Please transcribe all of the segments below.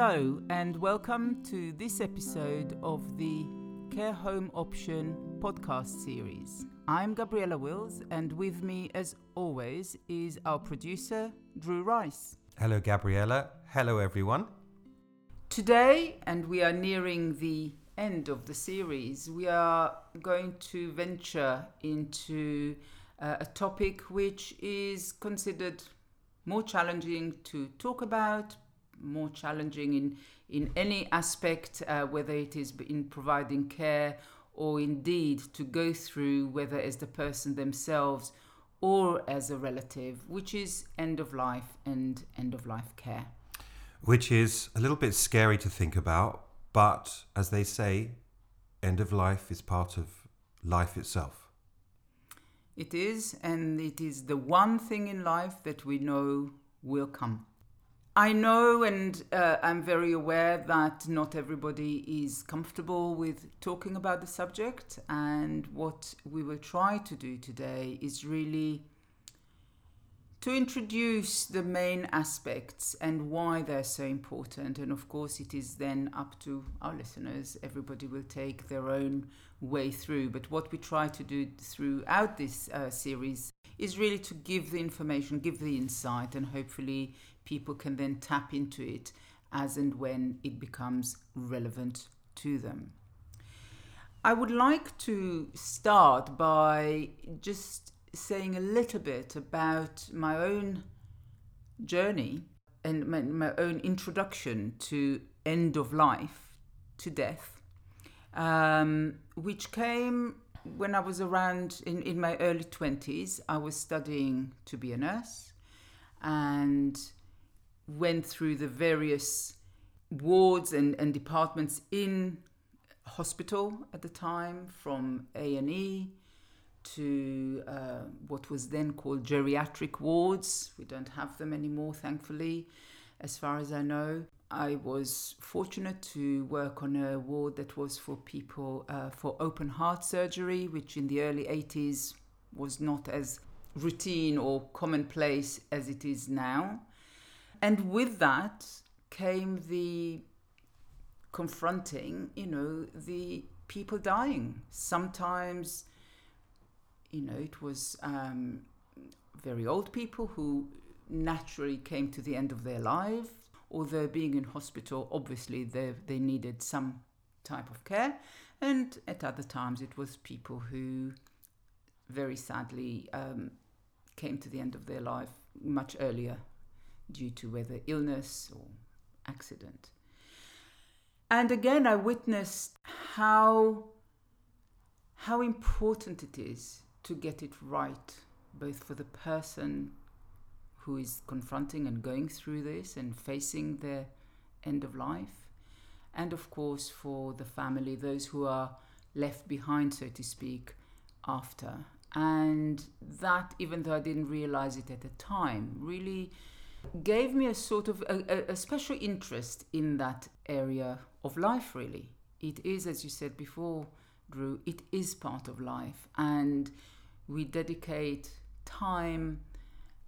Hello, and welcome to this episode of the Care Home Option podcast series. I'm Gabriella Wills, and with me, as always, is our producer, Drew Rice. Hello, Gabriella. Hello, everyone. Today, and we are nearing the end of the series, we are going to venture into uh, a topic which is considered more challenging to talk about, more challenging in, in any aspect, uh, whether it is in providing care or indeed to go through, whether as the person themselves or as a relative, which is end of life and end of life care. Which is a little bit scary to think about, but as they say, end of life is part of life itself. It is, and it is the one thing in life that we know will come. I know and uh, I'm very aware that not everybody is comfortable with talking about the subject, and what we will try to do today is really to introduce the main aspects and why they're so important. And of course, it is then up to our listeners. Everybody will take their own way through. But what we try to do throughout this uh, series is really to give the information, give the insight, and hopefully people can then tap into it as and when it becomes relevant to them. I would like to start by just saying a little bit about my own journey and my, my own introduction to end of life, to death, um, which came when I was around in, in my early 20s. I was studying to be a nurse and went through the various wards and, and departments in hospital at the time from A&E to uh, what was then called geriatric wards. We don't have them anymore, thankfully, as far as I know. I was fortunate to work on a ward that was for people uh, for open heart surgery, which in the early 80s was not as routine or commonplace as it is now. And with that came the confronting, you know, the people dying. Sometimes, you know, it was um, very old people who naturally came to the end of their life, although being in hospital, obviously they, they needed some type of care. And at other times, it was people who very sadly um, came to the end of their life much earlier due to whether illness or accident. And again, I witnessed how, how important it is to get it right, both for the person who is confronting and going through this and facing their end of life, and of course for the family, those who are left behind, so to speak, after. And that, even though I didn't realize it at the time, really gave me a sort of a, a, special interest in that area of life really. It is as you said before drew it is part of life. And we dedicate time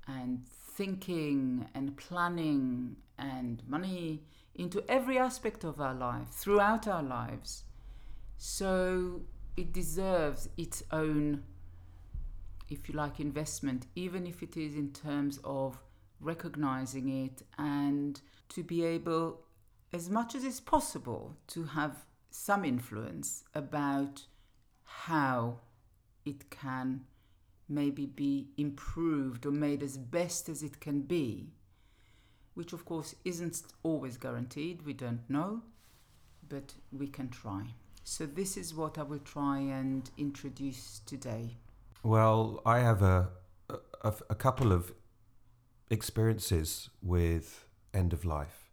and thinking and planning and money into every aspect of our life throughout our lives. So it deserves its own if you like investment even if it is in terms of recognizing it and to be able, as much as is possible, to have some influence about how it can maybe be improved or made as best as it can be, which of course isn't always guaranteed, we don't know, but we can try. So, this is what I will try and introduce today. Well, I have a, a, a couple of experiences with end of life.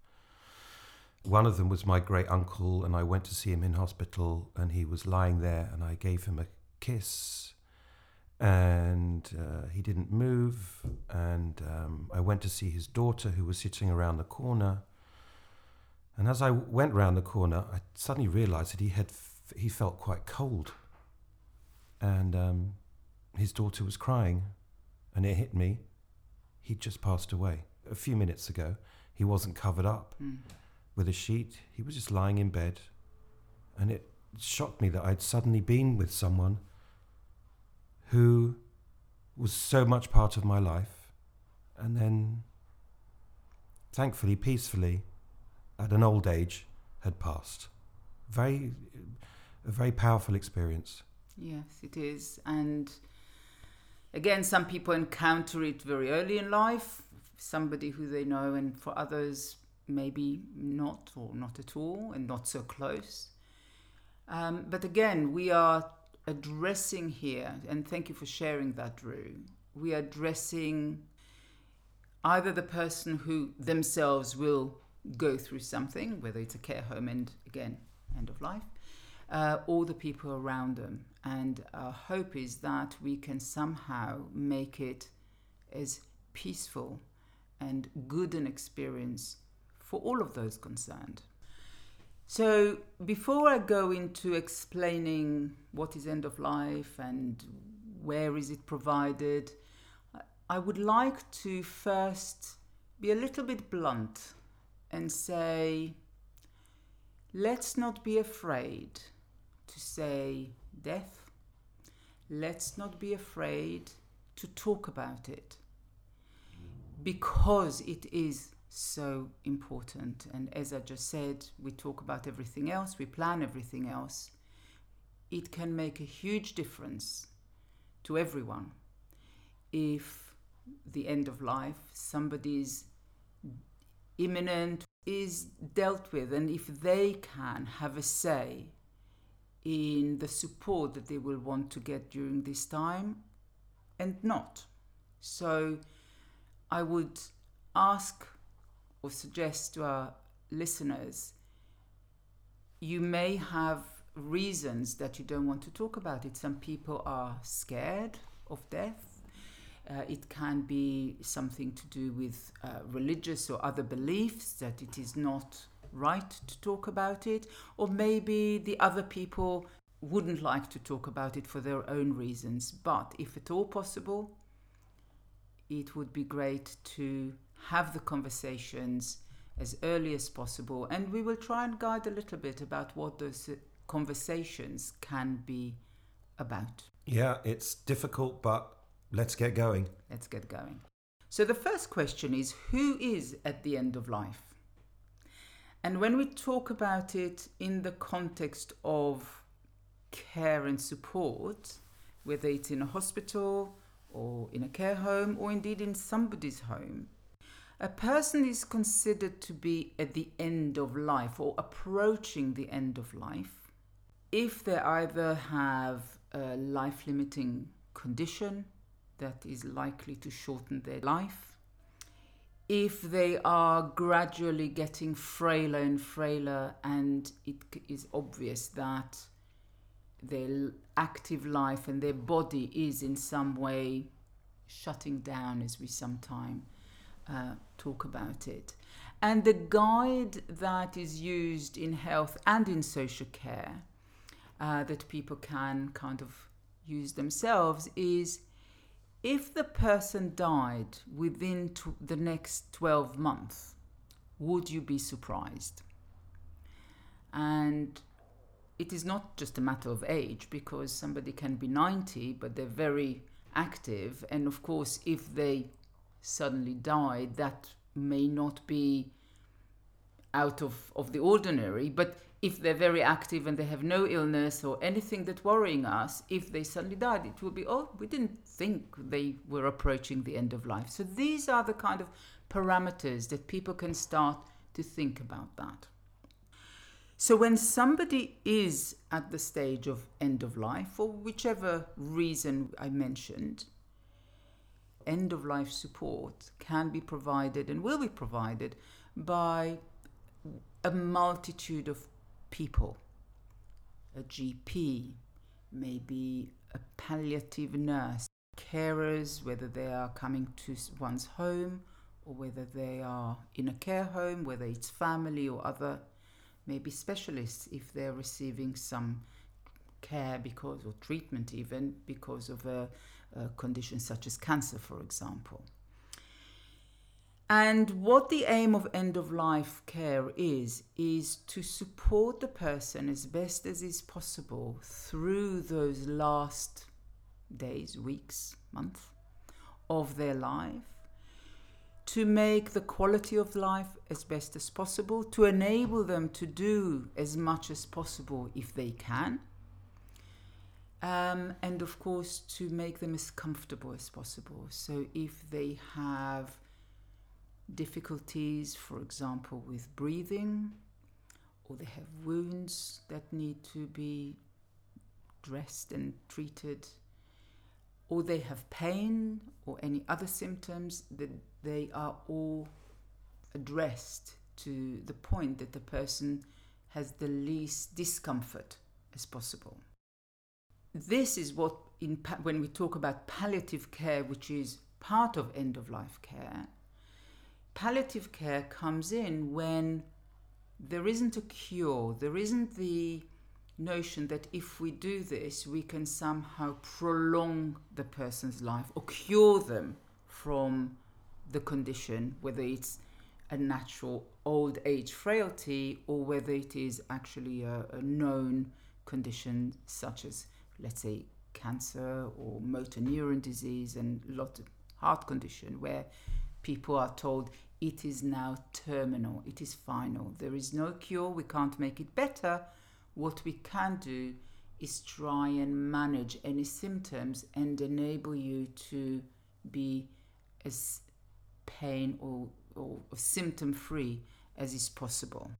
One of them was my great uncle, and I went to see him in hospital, and he was lying there, and I gave him a kiss, and uh, he didn't move. And um, I went to see his daughter, who was sitting around the corner. And as I went round the corner, I suddenly realized that he had f- he felt quite cold, and um, his daughter was crying, and it hit me he'd just passed away a few minutes ago. He wasn't covered up. Mm. with a sheet. He was just lying in bed. And it shocked me that I'd suddenly been with someone who was so much part of my life. And then, thankfully, peacefully, at an old age, had passed. Very, a very powerful experience. Yes, it is. And again, some people encounter it very early in life, somebody who they know, and for others, maybe not or not at all and not so close. Um, but again, we are addressing here, and thank you for sharing that, Drew. We are addressing either the person who themselves will go through something, whether it's a care home and again, end of life, uh, or the people around them. And our hope is that we can somehow make it as peaceful and good an experience for all of those concerned. So, before I go into explaining what is end of life and where is it provided, I would like to first be a little bit blunt and say, let's not be afraid to say death. Let's not be afraid to talk about it because it is so important. And as I just said, we talk about everything else, we plan everything else. It can make a huge difference to everyone if the end of life, somebody's imminent, is dealt with, and if they can have a say in the support that they will want to get during this time and not. So I would ask or suggest to our listeners you may have reasons that you don't want to talk about it. Some people are scared of death. Uh, it can be something to do with uh, religious or other beliefs that it is not right to talk about it, or maybe the other people wouldn't like to talk about it for their own reasons. But if at all possible, it would be great to have the conversations as early as possible. And we will try and guide a little bit about what those uh, conversations can be about. Yeah, it's difficult, but let's get going. Let's get going. So, the first question is Who is at the end of life? And when we talk about it in the context of care and support, whether it's in a hospital or in a care home or indeed in somebody's home, a person is considered to be at the end of life or approaching the end of life if they either have a life limiting condition that is likely to shorten their life, if they are gradually getting frailer and frailer, and it is obvious that their active life and their body is in some way shutting down, as we sometimes uh, talk about it. And the guide that is used in health and in social care uh, that people can kind of use themselves is if the person died within t- the next 12 months, would you be surprised? And it is not just a matter of age because somebody can be 90 but they're very active and of course if they suddenly died, that may not be out of, of the ordinary. But if they're very active and they have no illness or anything that's worrying us, if they suddenly died, it will be, oh, we didn't think they were approaching the end of life. So these are the kind of parameters that people can start to think about that. So when somebody is at the stage of end of life, for whichever reason I mentioned, end of life support can be provided and will be provided by a multitude of people a GP, maybe a palliative nurse, carers, whether they are coming to one's home or whether they are in a care home, whether it's family or other, maybe specialists if they're receiving some care because or treatment even because of a, a condition such as cancer, for example. And what the aim of end of life care is, is to support the person as best as is possible through those last days, weeks, months of their life, to make the quality of life as best as possible, to enable them to do as much as possible if they can, um, and of course to make them as comfortable as possible. So if they have difficulties, for example, with breathing, or they have wounds that need to be dressed and treated, or they have pain or any other symptoms, that they are all addressed to the point that the person has the least discomfort as possible. This is what, in, when we talk about palliative care, which is part of end of life care, palliative care comes in when there isn't a cure, there isn't the notion that if we do this, we can somehow prolong the person's life or cure them from the condition, whether it's a natural old age frailty or whether it is actually a, a known condition such as, let's say, cancer or motor neuron disease and lot of heart condition where people are told it is now terminal, it is final. There is no cure, we can't make it better. What we can do is try and manage any symptoms and enable you to be as pain or, or symptom free as is possible.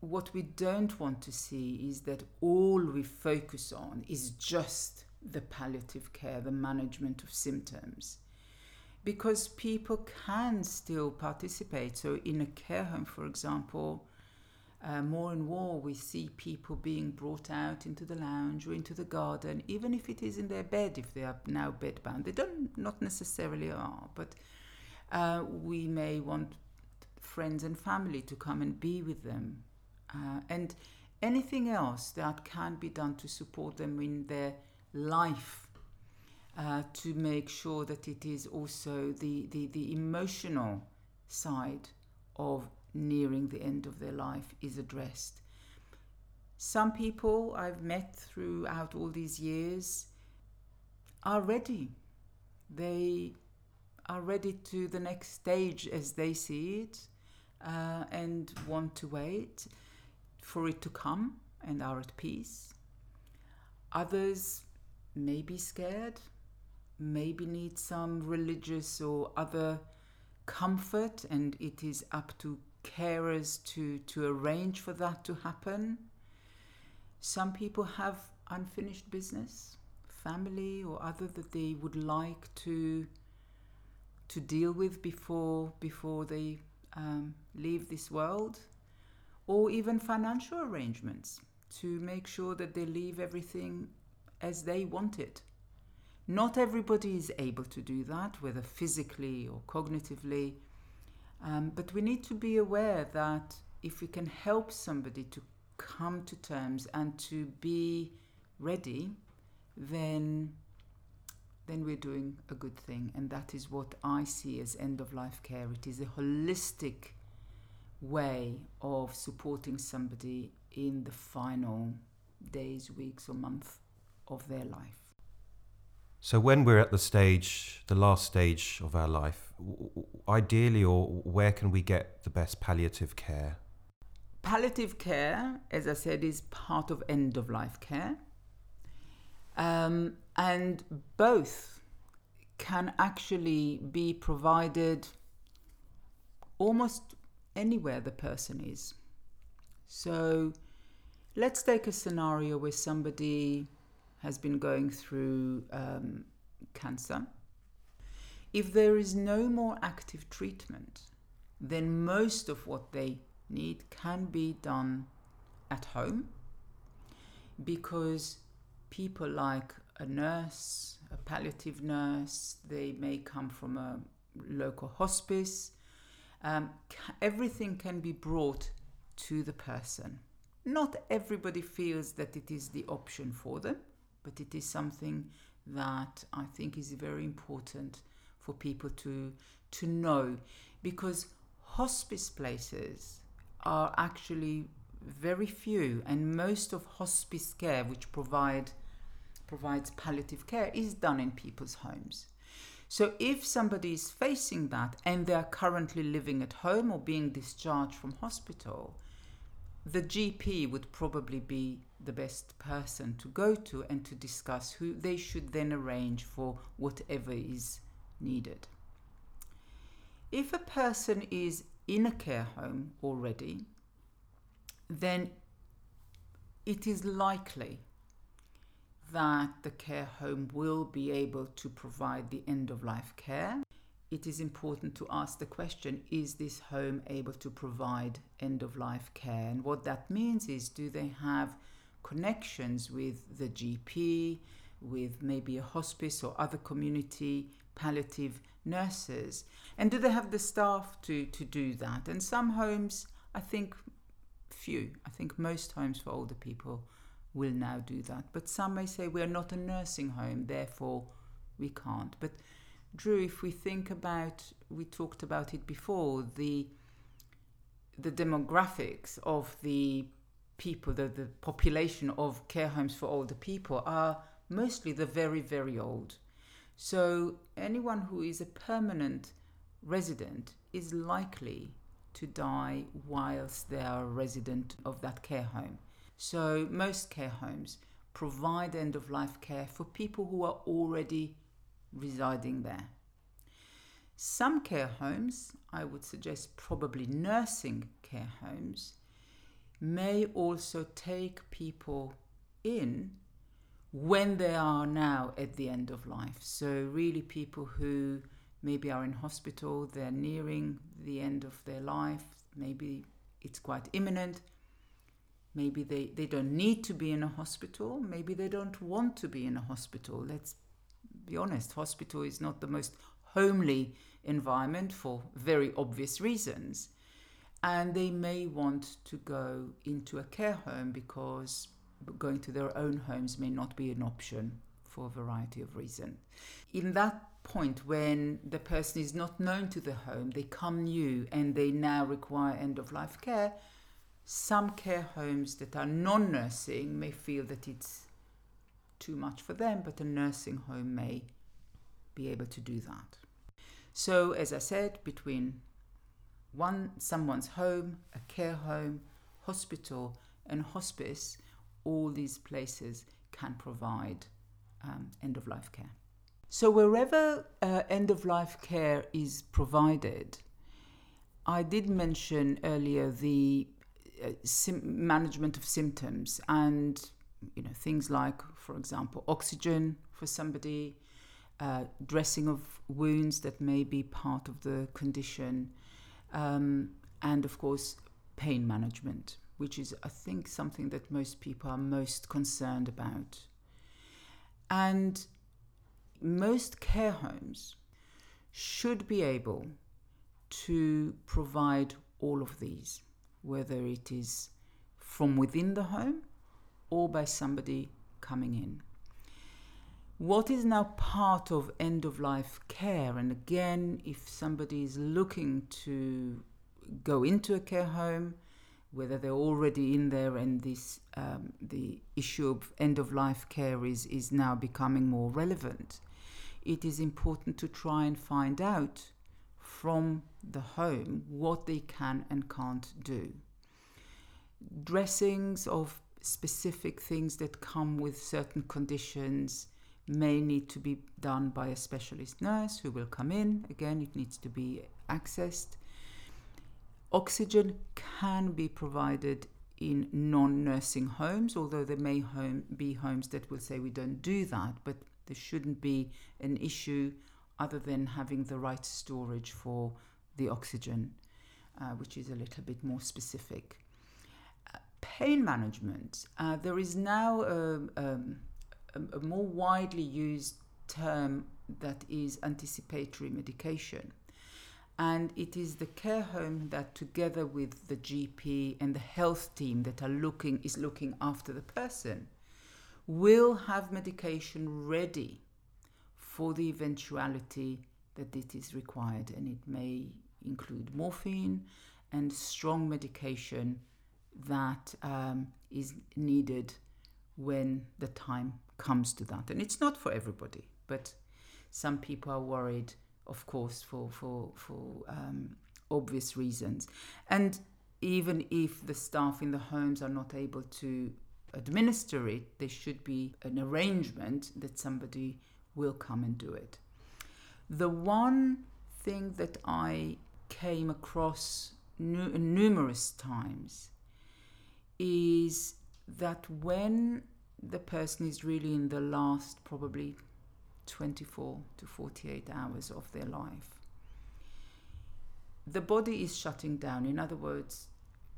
What we don't want to see is that all we focus on is just the palliative care, the management of symptoms because people can still participate. So, in a care home, for example, uh, more and more we see people being brought out into the lounge or into the garden, even if it is in their bed, if they are now bedbound. They don't not necessarily are, but uh, we may want friends and family to come and be with them, uh, and anything else that can be done to support them in their life uh, to make sure that it is also the, the, the emotional side of nearing the end of their life is addressed. Some people I've met throughout all these years are ready. They are ready to the next stage as they see it uh, and want to wait for it to come and are at peace. Others may be scared maybe need some religious or other comfort, and it is up to carers to, to arrange for that to happen. Some people have unfinished business, family or other that they would like to to deal with before before they um, leave this world, or even financial arrangements to make sure that they leave everything as they want it. Not everybody is able to do that, whether physically or cognitively. Um, but we need to be aware that if we can help somebody to come to terms and to be ready, then then we're doing a good thing. And that is what I see as end of life care. It is a holistic way of supporting somebody in the final days, weeks, or month of their life. So when we're at the stage, the last stage of our life, ideally, or where can we get the best palliative care? Palliative care, as I said, is part of end of life care. Um, and both can actually be provided almost anywhere the person is. So let's take a scenario where somebody has been going through um, cancer. If there is no more active treatment, then most of what they need can be done at home because people like a nurse, a palliative nurse, they may come from a local hospice. Um, everything can be brought to the person. Not everybody feels that it is the option for them but it is something that I think is very important for people to to know because hospice places are actually very few, and most of hospice care, which provide provides palliative care, is done in people's homes. So if somebody is facing that and they are currently living at home or being discharged from hospital, the GP would probably be the best person to go to and to discuss who they should then arrange for whatever is needed. If a person is in a care home already, then it is likely that the care home will be able to provide the end of life care. It is important to ask the question is this home able to provide end of life care? And what that means is do they have connections with the GP, with maybe a hospice or other community palliative nurses? And do they have the staff to, to do that? And some homes, I think, few, I think most homes for older people will now do that. But some may say we're not a nursing home, therefore we can't. But Drew, if we think about, we talked about it before, the the demographics of the people, the, the population of care homes for older people are mostly the very, very old. So anyone who is a permanent resident is likely to die whilst they are a resident of that care home. So most care homes provide end of life care for people who are already residing there. Some care homes, I would suggest probably nursing care homes, may also take people in when they are now at the end of life. So, really, people who maybe are in hospital, they're nearing the end of their life, maybe it's quite imminent. Maybe they, they don't need to be in a hospital. Maybe they don't want to be in a hospital. Let's be honest, hospital is not the most homely environment for very obvious reasons. And they may want to go into a care home because going to their own homes may not be an option for a variety of reasons. In that point when the person is not known to the home, they come new and they now require end of life care, some care homes that are non nursing may feel that it's too much for them, but a nursing home may be able to do that. So, as I said, between one someone's home, a care home, hospital, and hospice, all these places can provide um, end of life care. So, wherever uh, end of life care is provided, I did mention earlier the uh, sim- management of symptoms and you know things like, for example, oxygen for somebody, uh, dressing of wounds that may be part of the condition, um, and of course, pain management, which is, I think, something that most people are most concerned about. And most care homes should be able to provide all of these, whether it is from within the home or by somebody coming in. What is now part of end of life care? And again, if somebody is looking to go into a care home, whether they're already in there and this um, the issue of end of life care is, is now becoming more relevant, it is important to try and find out from the home what they can and can't do. Dressings of specific things that come with certain conditions may need to be done by a specialist nurse who will come in. Again, it needs to be accessed. Oxygen can be provided in non nursing homes, although there may home, be homes that will say we don't do that, but there shouldn't be an issue other than having the right storage for the oxygen, uh, which is a little bit more specific. Uh, pain management. Uh, there is now a, um, a, more widely used term that is anticipatory medication. And it is the care home that together with the gp and the health team that are looking is looking after the person will have medication ready for the eventuality that it is required. And it may include morphine and strong medication that um, is needed when the time comes to that. And it's not for everybody, but some people are worried, of course, for for for um, obvious reasons. And even if the staff in the homes are not able to administer it, there should be an arrangement that somebody will come and do it. The one thing that I came across nu- numerous times is that when the person is really in the last probably 24 to 48 hours of their life, the body is shutting down. In other words,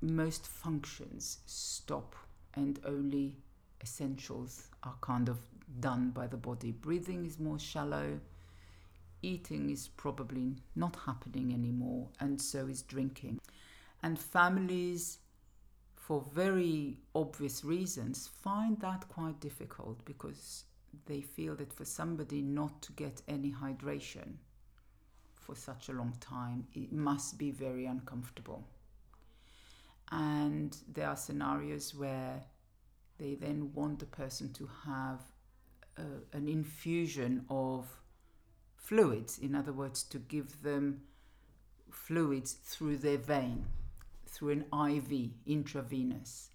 most functions stop and only essentials are kind of done by the body. Breathing is more shallow, eating is probably not happening anymore, and so is drinking. And families, for very obvious reasons, find that quite difficult because they feel that for somebody not to get any hydration for such a long time, it must be very uncomfortable. And there are scenarios where they then want the person to have a, an infusion of fluids, in other words, to give them fluids through their vein, through an IV, intravenous.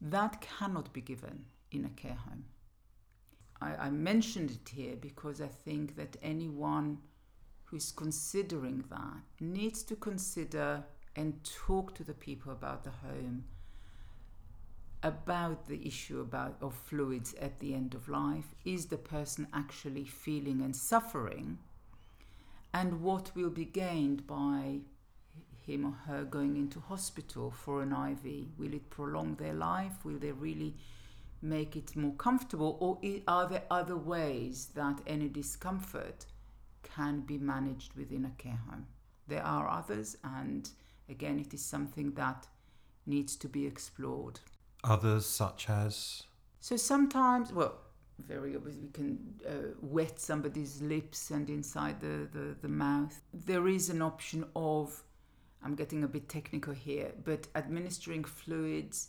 That cannot be given in a care home. I, I mentioned it here because I think that anyone who is considering that needs to consider and talk to the people about the home about the issue about of fluids at the end of life is the person actually feeling and suffering and what will be gained by him or her going into hospital for an IV will it prolong their life? Will they really make it more comfortable? Or are there other ways that any discomfort can be managed within a care home? There are others and again it is something that needs to be explored. Others, such as? So sometimes, well, very obvious, we can uh, wet somebody's lips and inside the, the, the mouth. There is an option of, I'm getting a bit technical here, but administering fluids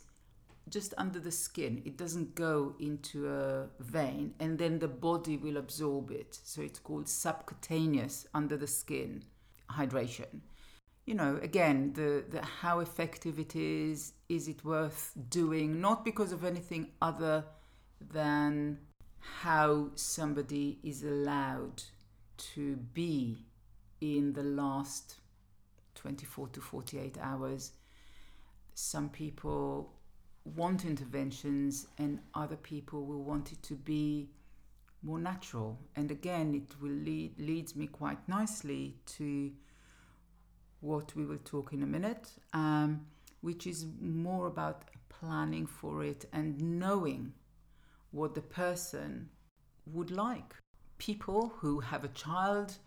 just under the skin. It doesn't go into a vein and then the body will absorb it. So it's called subcutaneous under the skin hydration you know, again, the, the how effective it is, is it worth doing? Not because of anything other than how somebody is allowed to be in the last 24 to 48 hours. Some people want interventions, and other people will want it to be more natural. And again, it will lead leads me quite nicely to what we will talk in a minute, um, which is more about planning for it and knowing what the person would like. People who have a child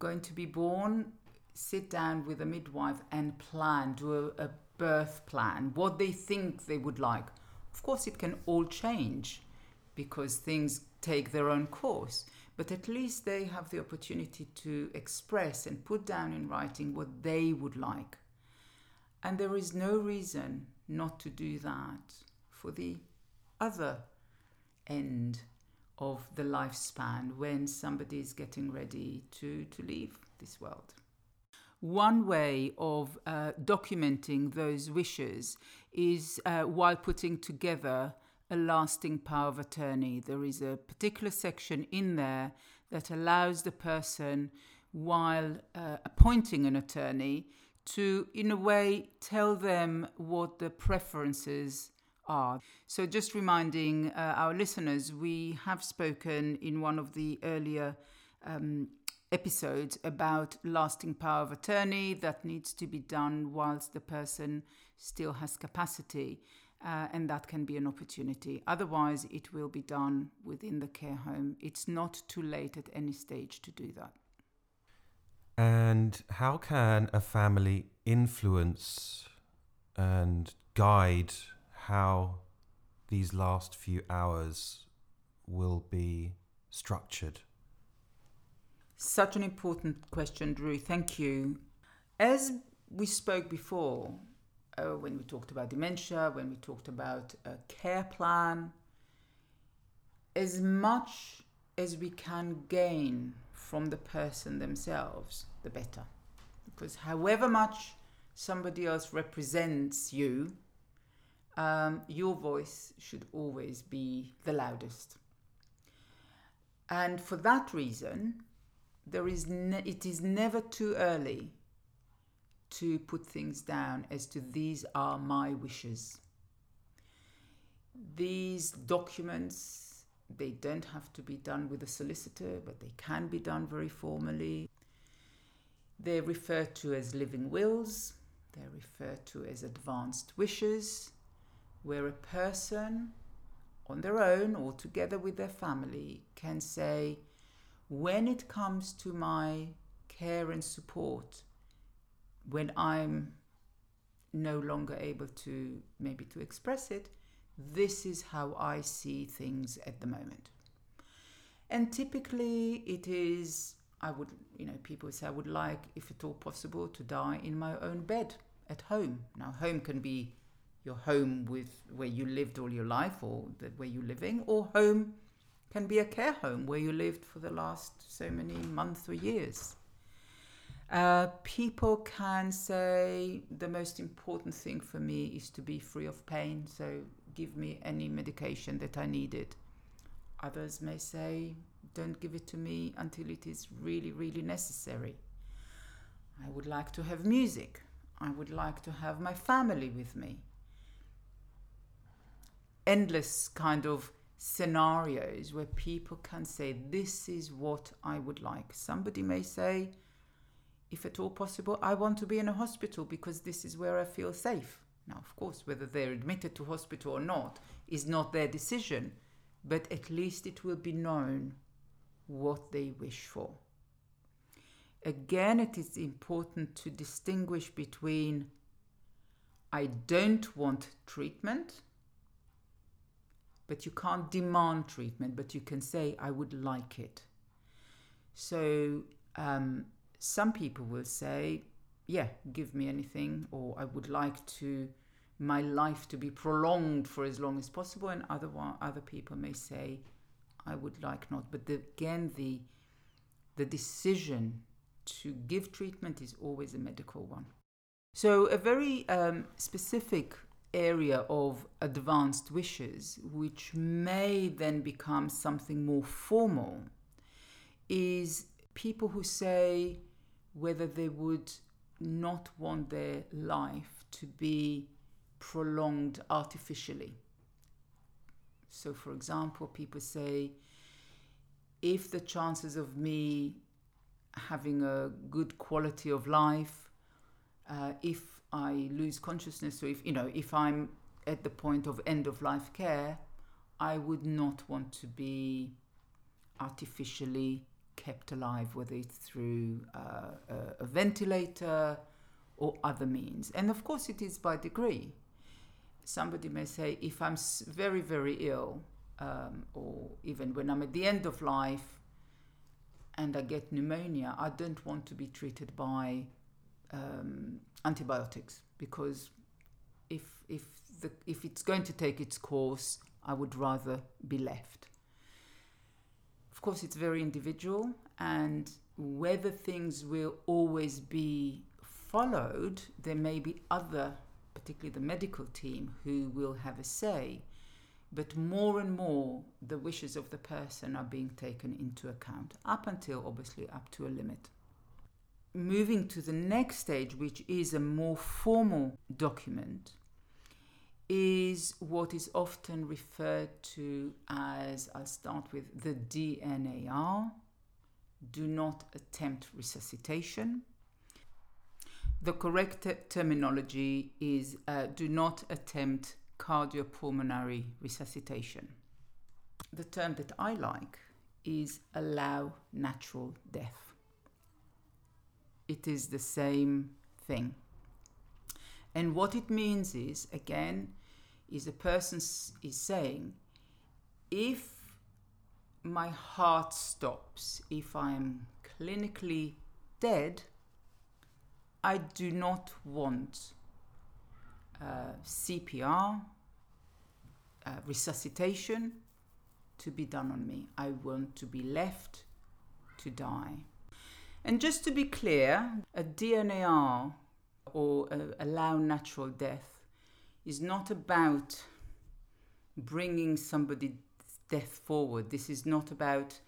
going to be born sit down with a midwife and plan, do a, a birth plan, what they think they would like. Of course, it can all change because things take their own course but at least they have the opportunity to express and put down in writing what they would like. And there is no reason not to do that for the other end of the lifespan when somebody is getting ready to, to leave this world. One way of uh, documenting those wishes is uh, while putting together a lasting power of attorney. There is a particular section in there that allows the person, while uh, appointing an attorney, to, in a way, tell them what the preferences are. So, just reminding uh, our listeners, we have spoken in one of the earlier um, episodes about lasting power of attorney that needs to be done whilst the person still has capacity uh, and that can be an opportunity. Otherwise, it will be done within the care home. It's not too late at any stage to do that. And how can a family influence and guide how these last few hours will be structured? Such an important question, Drew. Thank you. As we spoke before, uh, when we talked about dementia, when we talked about a care plan, as much as we can gain from the person themselves, the better. Because however much somebody else represents you, um, your voice should always be the loudest. And for that reason, there is ne- it is never too early to put things down as to these are my wishes. These documents, they don't have to be done with a solicitor, but they can be done very formally. They're referred to as living wills, they're referred to as advanced wishes, where a person on their own or together with their family can say, when it comes to my care and support, when I'm no longer able to maybe to express it, this is how I see things at the moment. And typically it is I would you know, people say I would like, if at all possible, to die in my own bed at home. Now home can be your home with where you lived all your life or the, where you're living, or home can be a care home where you lived for the last so many months or years. Uh, people can say the most important thing for me is to be free of pain, so give me any medication that I needed. Others may say, don't give it to me until it is really, really necessary. I would like to have music. I would like to have my family with me. Endless kind of scenarios where people can say, This is what I would like. Somebody may say, if at all possible, I want to be in a hospital because this is where I feel safe. Now, of course, whether they're admitted to hospital or not is not their decision, but at least it will be known what they wish for. Again, it is important to distinguish between I don't want treatment, but you can't demand treatment, but you can say, I would like it. So, um, some people will say, yeah, give me anything, or I would like to my life to be prolonged for as long as possible, and other other people may say, I would like not. But the, again, the the decision to give treatment is always a medical one. So a very um, specific area of advanced wishes, which may then become something more formal, is people who say whether they would not want their life to be prolonged artificially. So, for example, people say, if the chances of me having a good quality of life, uh, if I lose consciousness, or if you know, if I'm at the point of end of life care, I would not want to be artificially kept alive, whether it's through uh, a, a ventilator or other means. And of course, it is by degree somebody may say, if I'm very, very ill, um, or even when I'm at the end of life and I get pneumonia, I don't want to be treated by um, antibiotics because if, if, the, if it's going to take its course, I would rather be left. Of course, it's very individual, and whether things will always be followed, there may be other particularly the medical team, who will have a say. But more and more, the wishes of the person are being taken into account, up until obviously up to a limit. Moving to the next stage, which is a more formal document, is what is often referred to as, I'll start with the DNAR do not attempt resuscitation the correct terminology is uh, do not attempt cardiopulmonary resuscitation. The term that I like is allow natural death. It is the same thing. And what it means is, again, is a person is saying, if my heart stops, if I'm clinically dead, I do not want uh, CPR, uh, resuscitation to be done on me. I want to be left to die. And just to be clear, a DNAR or a allow natural death is not about bringing somebody's death forward. This is not about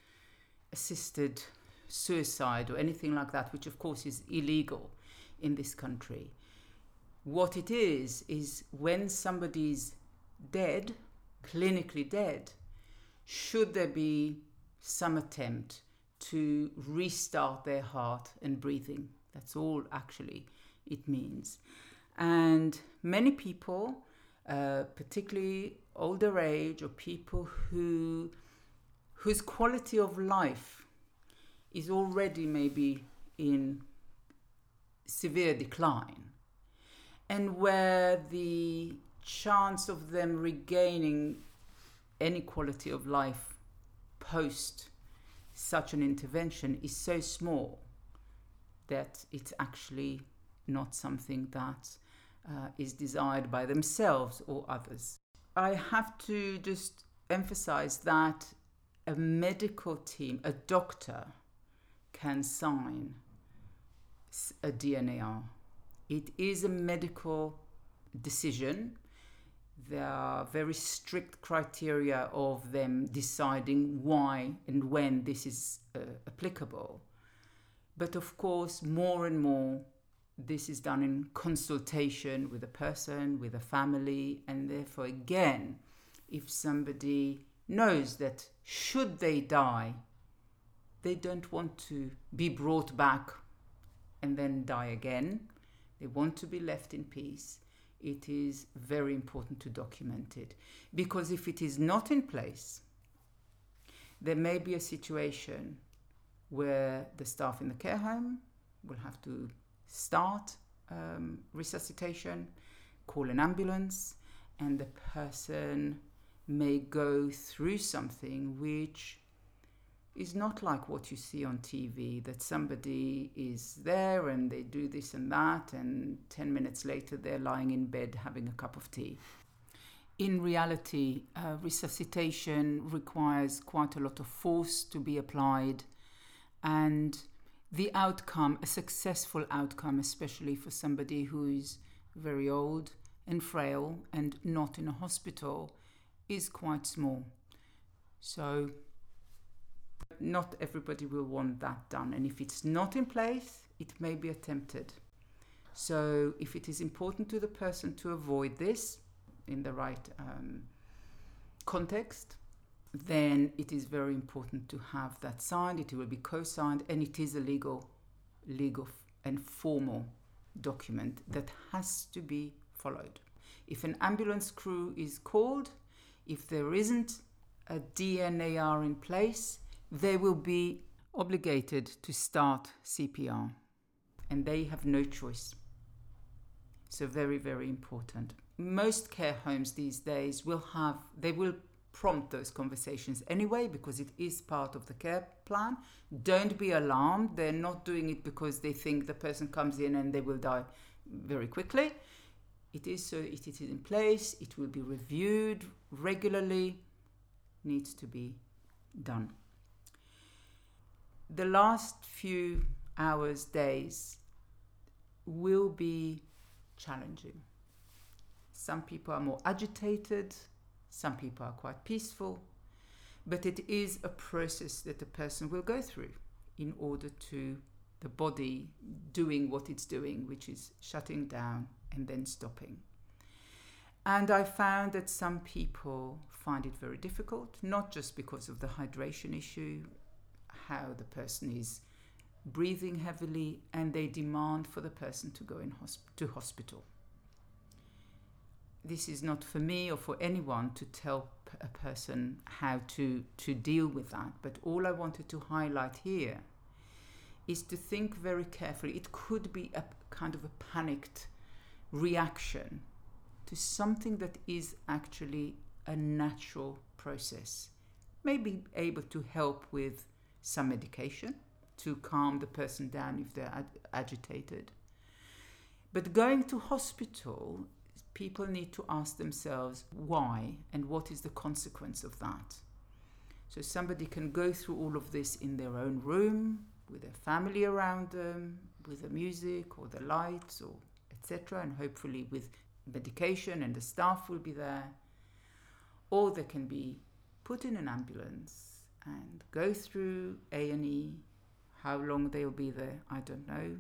assisted suicide or anything like that, which of course is illegal in this country. What it is, is when somebody's dead, clinically dead, should there be some attempt to restart their heart and breathing? That's all actually it means. And many people, uh, particularly older age or people who whose quality of life is already maybe in severe decline, and where the chance of them regaining any quality of life post such an intervention is so small that it's actually not something that uh, is desired by themselves or others. I have to just emphasize that a medical team, a doctor, can sign a DNAR. It is a medical decision. There are very strict criteria of them deciding why and when this is uh, applicable. But of course, more and more this is done in consultation with a person, with a family, and therefore, again, if somebody knows that should they die, they don't want to be brought back and then die again. They want to be left in peace. It is very important to document it. Because if it is not in place, there may be a situation where the staff in the care home will have to start um, resuscitation, call an ambulance, and the person may go through something which is not like what you see on TV that somebody is there and they do this and that, and 10 minutes later they're lying in bed having a cup of tea. In reality, uh, resuscitation requires quite a lot of force to be applied, and the outcome, a successful outcome, especially for somebody who is very old and frail and not in a hospital, is quite small. So, not everybody will want that done. And if it's not in place, it may be attempted. So, if it is important to the person to avoid this in the right um, context, then it is very important to have that signed. It will be co-signed, and it is a legal, legal and formal document that has to be followed. If an ambulance crew is called, if there isn't a DNAR in place, they will be obligated to start CPR, and they have no choice. So very, very important. Most care homes these days will have, they will prompt those conversations anyway because it is part of the care plan. Don't be alarmed. They're not doing it because they think the person comes in and they will die very quickly. It is so it is in place, it will be reviewed regularly, needs to be done. The last few hours, days will be challenging. Some people are more agitated, some people are quite peaceful, but it is a process that a person will go through in order to the body doing what it's doing, which is shutting down and then stopping. And I found that some people find it very difficult, not just because of the hydration issue, how the person is breathing heavily, and they demand for the person to go in hosp- to hospital this is not for me or for anyone to tell a person how to, to deal with that. But all I wanted to highlight here is to think very carefully. It could be a kind of a panicked reaction to something that is actually a natural process. May be able to help with some medication, to calm the person down if they're ag- agitated. But going to hospital, people need to ask themselves why and what is the consequence of that. So somebody can go through all of this in their own room, with their family around them, with the music or the lights or etc., and hopefully with medication and the staff will be there. Or they can be put in an ambulance and go through A&E. How long they'll be there, I don't know.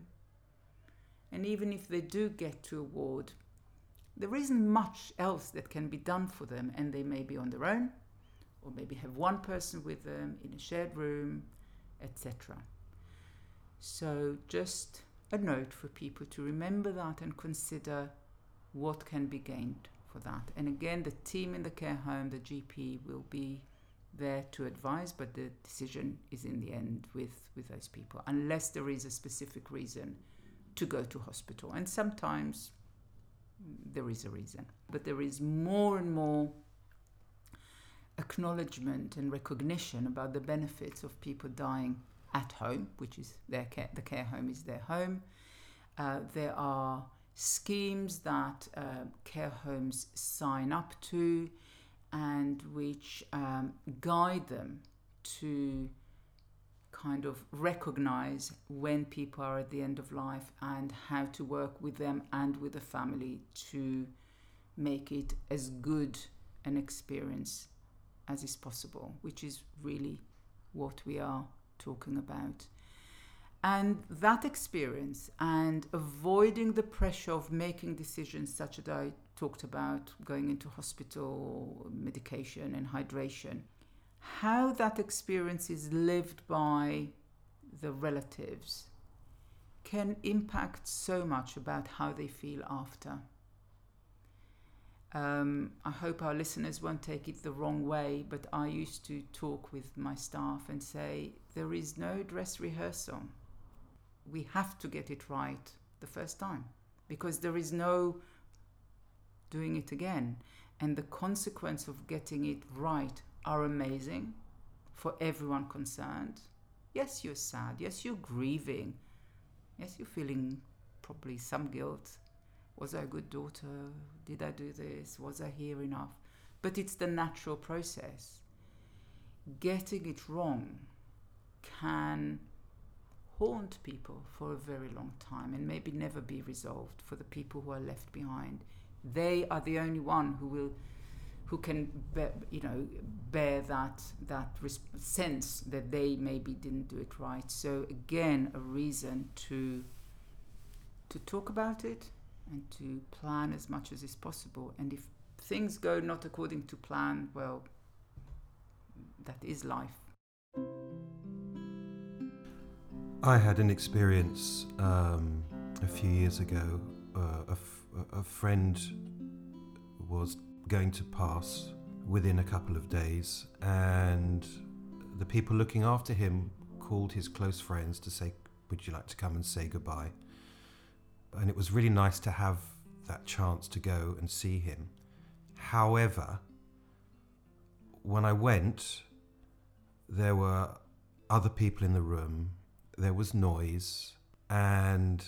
And even if they do get to a ward, there isn't much else that can be done for them, and they may be on their own, or maybe have one person with them in a shared room, etc. So, just a note for people to remember that and consider what can be gained for that. And again, the team in the care home, the GP, will be there to advise, but the decision is in the end with, with those people, unless there is a specific reason to go to hospital. And sometimes there is a reason, but there is more and more acknowledgement and recognition about the benefits of people dying at home, which is their care, the care home is their home. Uh, there are schemes that uh, care homes sign up to and which um, guide them to kind of recognize when people are at the end of life and how to work with them and with the family to make it as good an experience as is possible, which is really what we are talking about. And that experience and avoiding the pressure of making decisions such as I talked about going into hospital, medication, and hydration, how that experience is lived by the relatives can impact so much about how they feel after. Um, I hope our listeners won't take it the wrong way, but I used to talk with my staff and say, there is no dress rehearsal. We have to get it right the first time because there is no doing it again. And the consequence of getting it right are amazing for everyone concerned. Yes, you're sad. Yes, you're grieving. Yes, you're feeling probably some guilt. Was I a good daughter? Did I do this? Was I here enough? But it's the natural process. Getting it wrong can haunt people for a very long time and maybe never be resolved for the people who are left behind. They are the only one who will who can bear, you know bear that that sense that they maybe didn't do it right. So again, a reason to to talk about it and to plan as much as is possible. And if things go not according to plan, well, that is life. I had an experience um, a few years ago. Uh, a friend was going to pass within a couple of days, and the people looking after him called his close friends to say, Would you like to come and say goodbye? And it was really nice to have that chance to go and see him. However, when I went, there were other people in the room, there was noise, and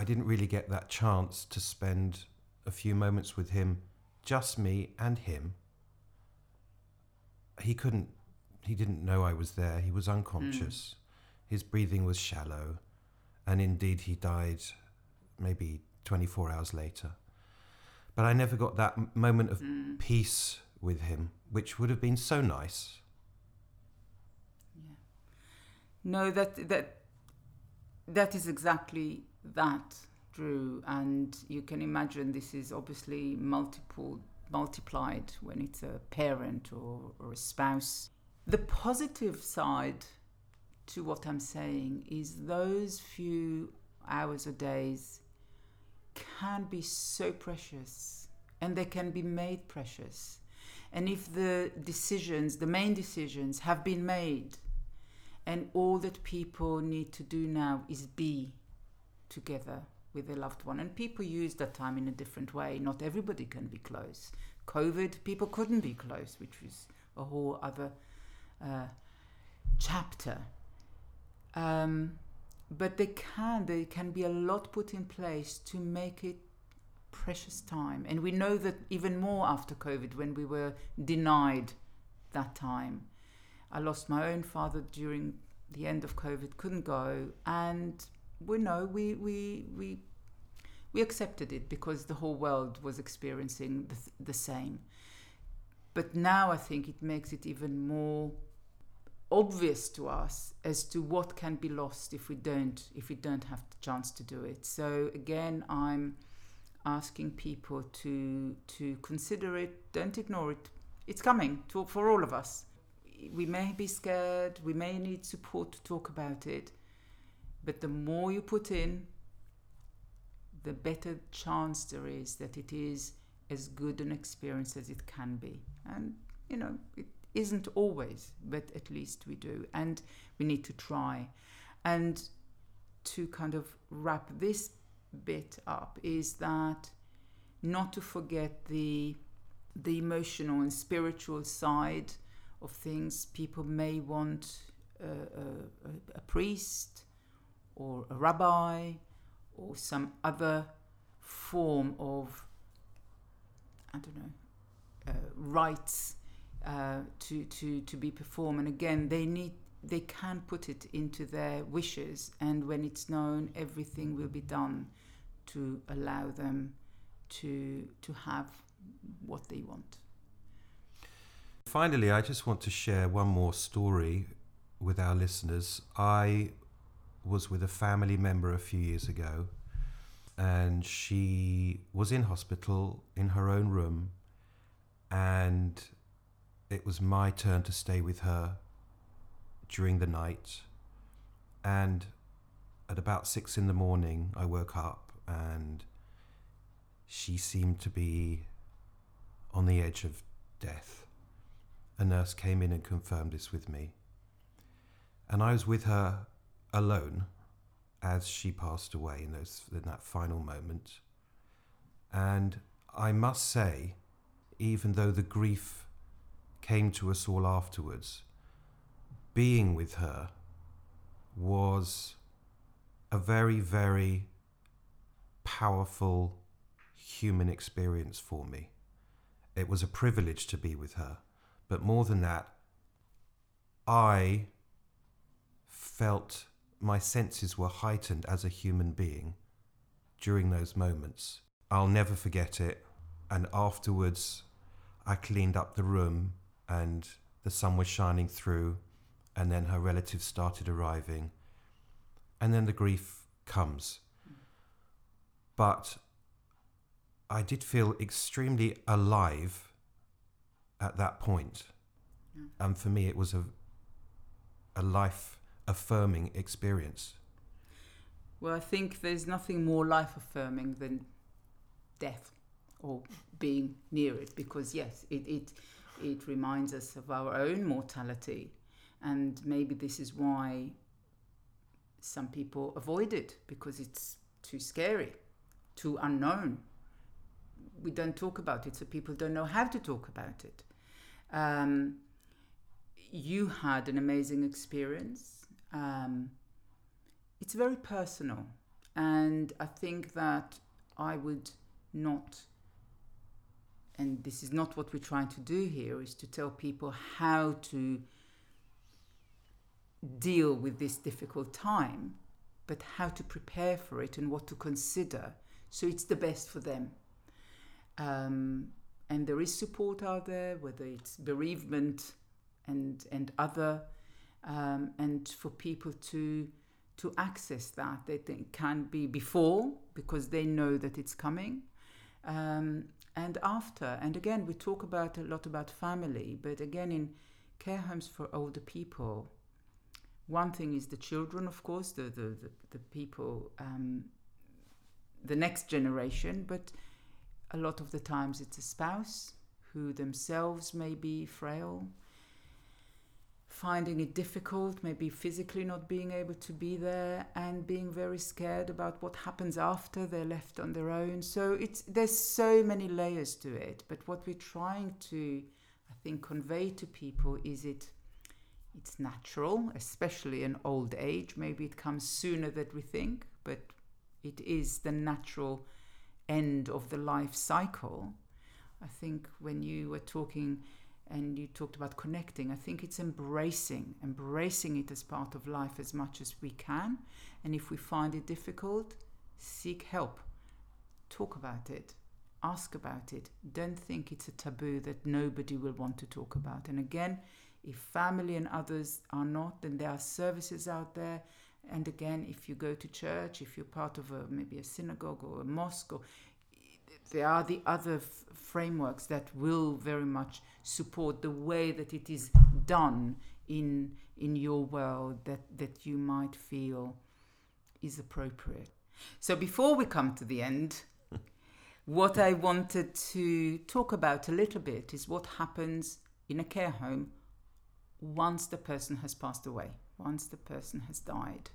I didn't really get that chance to spend a few moments with him, just me and him. He couldn't, he didn't know I was there. He was unconscious. His breathing was shallow, and indeed he died maybe 24 hours later. But I never got that moment of Mm. peace with him, which would have been so nice. Yeah. No, that that that is exactly that, Drew. And you can imagine this is obviously multiple multiplied when it's a parent or, or a spouse. The positive side to what I'm saying is those few hours or days can be so precious and they can be made precious. And if the decisions, the main decisions, have been made, and all that people need to do now is be together with their loved one. And people use that time in a different way. Not everybody can be close. COVID, people couldn't be close, which was a whole other uh, chapter. Um, but they can there can be a lot put in place to make it precious time and we know that even more after covid when we were denied that time i lost my own father during the end of covid couldn't go and we know we we we we accepted it because the whole world was experiencing the, the same. But now i think it makes it even more obvious to us as to what can be lost if we don't if we don't have the chance to do it. So again i'm asking people to to consider it. Don't ignore it. It's coming to, for all of us. We may be scared. We may need support to talk about it but the more you put in the better chance there is that it is as good an experience as it can be and you know it, isn't always, but at least we do. And we need to try. And to kind of wrap this bit up is that not to forget the the emotional and spiritual side of things. People may want a, a, a priest or a rabbi or some other form of I don't know uh, rites uh, to, to, to be performed. And again, they need they can put it into their wishes, and when it's known, everything will be done to allow them to to have what they want. Finally, I just want to share one more story with our listeners. I was with a family member a few years ago, and she was in hospital in her own room, and it was my turn to stay with her during the night. And at about six in the morning, I woke up and she seemed to be on the edge of death. A nurse came in and confirmed this with me. And I was with her alone as she passed away in, those, in that final moment. And I must say, even though the grief came to us all afterwards, being with her was a very, very powerful human experience for me. It was a privilege to be with her. But more than that, I felt my senses were heightened as a human being during those moments. I'll never forget it. And afterwards, I cleaned up the room and the sun was shining through, and then her relatives started arriving, and then the grief comes. But I did feel extremely alive at that point. And for me, it was a, a life affirming experience. Well, I think there's nothing more life affirming than death or being near it because, yes, it, it it reminds us of our own mortality. And maybe this is why some people avoid it because it's too scary, too unknown. We don't talk about it, so people don't know how to talk about it. Um, you had an amazing experience. Um, it's very personal, and I think that I would not and this is not what we're trying to do here is to tell people how to deal with this difficult time but how to prepare for it and what to consider so it's the best for them. Um, and there is support out there whether it's bereavement and and other um, and for people to to access that they think can be before because they know that it's coming um, and after. And again, we talk about a lot about family, but again, in care homes for older people, one thing is the children, of course, the the the, the people, um, the next generation, but a lot of the times it's a spouse who themselves may be frail finding it difficult, maybe physically not being able to be there, and being very scared about what happens after they're left on their own. So it's there's so many layers to it. But what we're trying to, I think, convey to people is it It's natural, especially in old age. Maybe it comes sooner than we think, but it is the natural end of the life cycle. I think when you were talking and you talked about connecting, I think it's embracing, embracing it as part of life as much as we can. And if we find it difficult, seek help, talk about it, ask about it. Don't think it's a taboo that nobody will want to talk about. And again, if family and others are not, then there are services out there. And again, if you go to church, if you're part of a maybe a synagogue or a mosque, or there are the other f- frameworks that will very much support the way that it is done in in your world that that you might feel is appropriate. So before we come to the end, what I wanted to talk about a little bit is what happens in a care home once the person has passed away, once the person has died.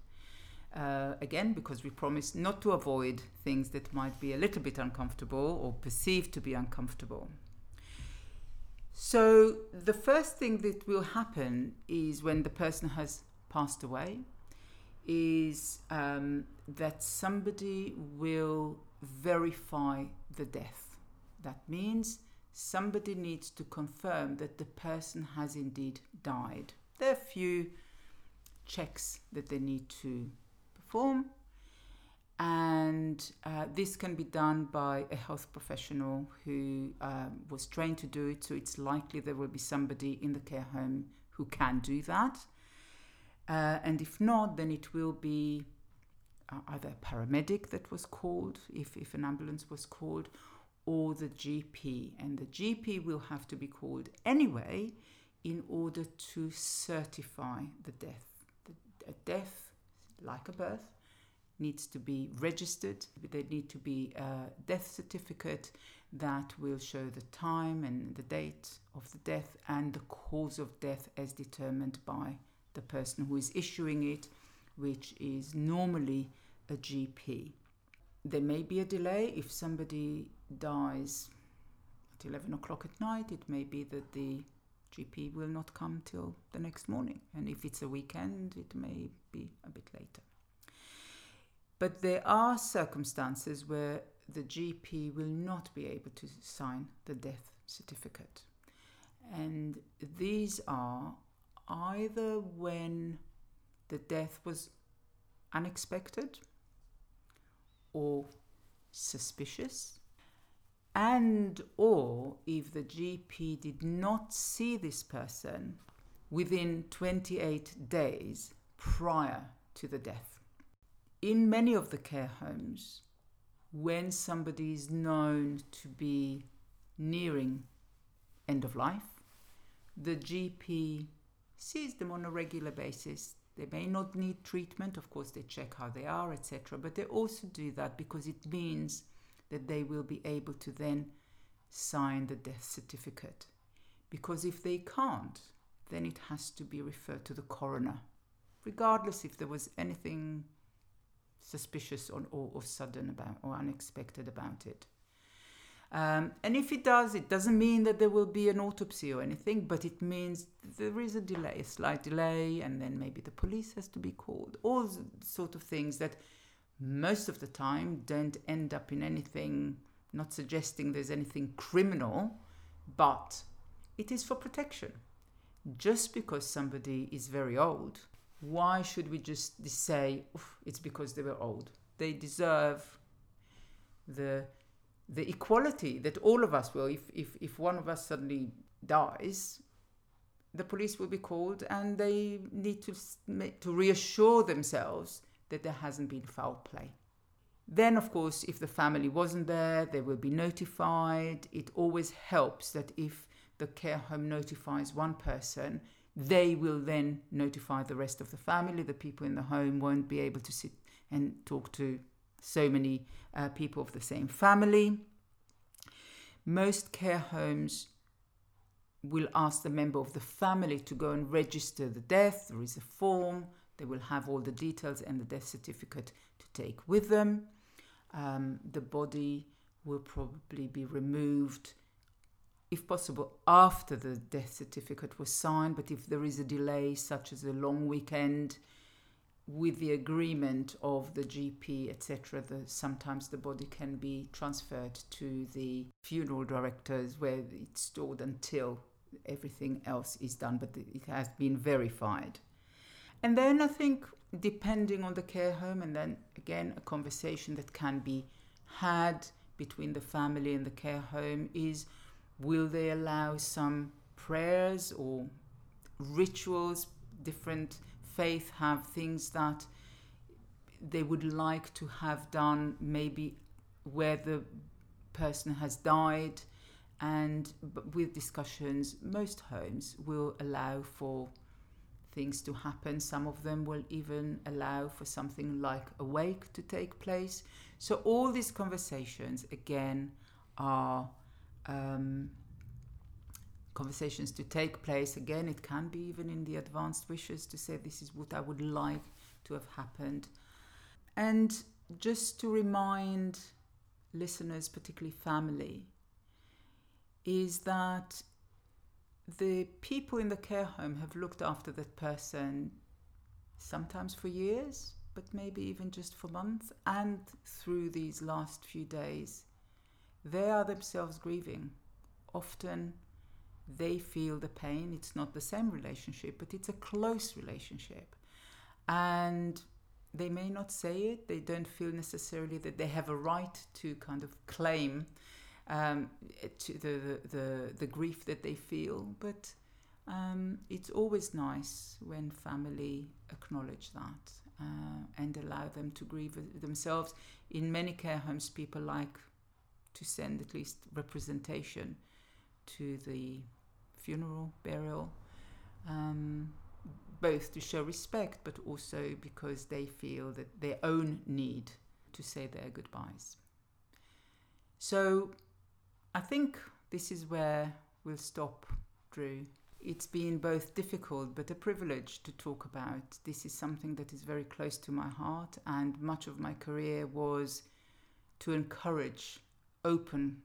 Uh, again, because we promise not to avoid things that might be a little bit uncomfortable or perceived to be uncomfortable. So, the first thing that will happen is when the person has passed away, is um, that somebody will verify the death. That means somebody needs to confirm that the person has indeed died. There are a few checks that they need to perform, and uh, this can be done by a health professional who um, was trained to do it. So it's likely there will be somebody in the care home who can do that. Uh, and if not, then it will be uh, either a paramedic that was called, if, if an ambulance was called, or the GP. And the GP will have to be called anyway in order to certify the death. The, a death, like a birth, needs to be registered. There need to be a death certificate that will show the time and the date of the death and the cause of death as determined by the person who is issuing it, which is normally a GP. There may be a delay if somebody dies at 11 o'clock at night, it may be that the GP will not come till the next morning. And if it's a weekend, it may be a bit later. But there are circumstances where the GP will not be able to sign the death certificate. And these are either when the death was unexpected or suspicious and or if the GP did not see this person within 28 days prior to the death. In many of the care homes, when somebody is known to be nearing end of life, the GP sees them on a regular basis. They may not need treatment, of course, they check how they are, etc. But they also do that because it means that they will be able to then sign the death certificate. Because if they can't, then it has to be referred to the coroner, regardless if there was anything suspicious or, or, sudden about or unexpected about it. Um, and if it does, it doesn't mean that there will be an autopsy or anything, but it means there is a delay, a slight delay, and then maybe the police has to be called. All sort of things that most of the time don't end up in anything, not suggesting there's anything criminal, but it is for protection. Just because somebody is very old, why should we just say it's because they were old? They deserve the the equality that all of us will. If if if one of us suddenly dies, the police will be called, and they need to to reassure themselves that there hasn't been foul play. Then, of course, if the family wasn't there, they will be notified. It always helps that if the care home notifies one person, they will then notify the rest of the family. The people in the home won't be able to sit and talk to so many uh, people of the same family. Most care homes will ask the member of the family to go and register the death. There is a form they will have all the details and the death certificate to take with them. Um, the body will probably be removed if possible, after the death certificate was signed. But if there is a delay, such as a long weekend, with the agreement of the GP, etc., sometimes the body can be transferred to the funeral directors where it's stored until everything else is done, but it has been verified. And then I think, depending on the care home, and then again, a conversation that can be had between the family and the care home is will they allow some prayers or rituals, different faith have things that they would like to have done maybe where the person has died? And with discussions most homes will allow for things to happen some of them will even allow for something like a wake to take place so all these conversations again are um, conversations to take place. Again, it can be even in the advanced wishes to say, This is what I would like to have happened. And just to remind listeners, particularly family, is that the people in the care home have looked after that person sometimes for years, but maybe even just for months, and through these last few days, they are themselves grieving. Often they feel the pain. It's not the same relationship, but it's a close relationship. And they may not say it, they don't feel necessarily that they have a right to kind of claim um, to the, the, the, grief that they feel, but um, it's always nice when family acknowledge that uh, and allow them to grieve themselves. In many care homes, people like to send at least representation to the funeral, burial, um, both to show respect but also because they feel that their own need to say their goodbyes. So I think this is where we'll stop, Drew. It's been both difficult but a privilege to talk about. This is something that is very close to my heart, and much of my career was to encourage open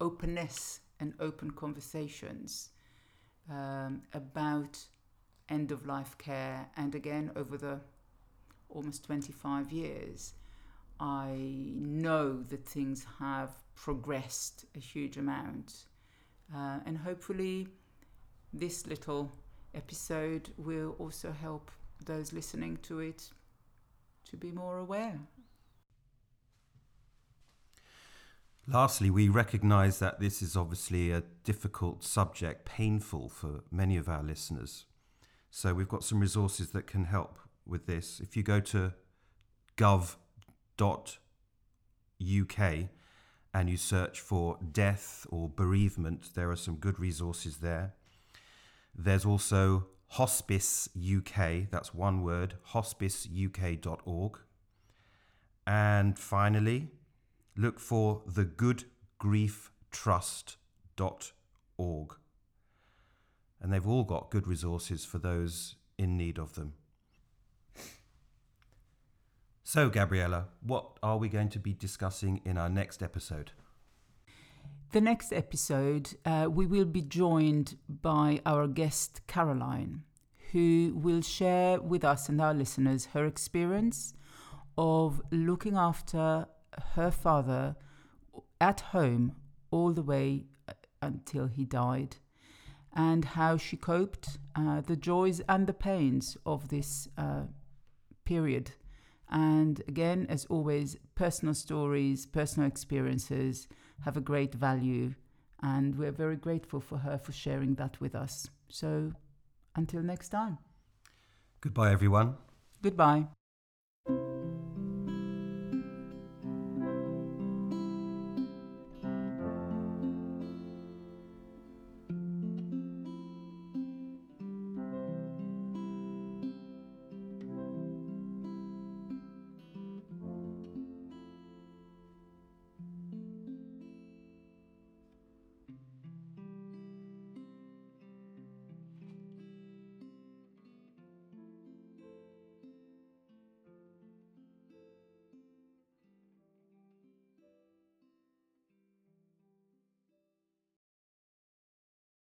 openness and open conversations um, about end of life care. And again, over the almost 25 years, I know that things have progressed a huge amount. Uh, and hopefully, this little episode will also help those listening to it to be more aware Lastly, we recognise that this is obviously a difficult subject, painful for many of our listeners. So we've got some resources that can help with this. If you go to gov.uk and you search for death or bereavement, there are some good resources there. There's also Hospice UK, that's one word, hospiceuk.org. And finally, look for the goodgrieftrust.org. And they've all got good resources for those in need of them. So, Gabriella, what are we going to be discussing in our next episode? The next episode, uh, we will be joined by our guest, Caroline, who will share with us and our listeners her experience of looking after her father at home all the way uh, until he died, and how she coped, uh, the joys and the pains of this uh, period. And again, as always, personal stories, personal experiences have a great value, and we're very grateful for her for sharing that with us. So, until next time. Goodbye, everyone. Goodbye.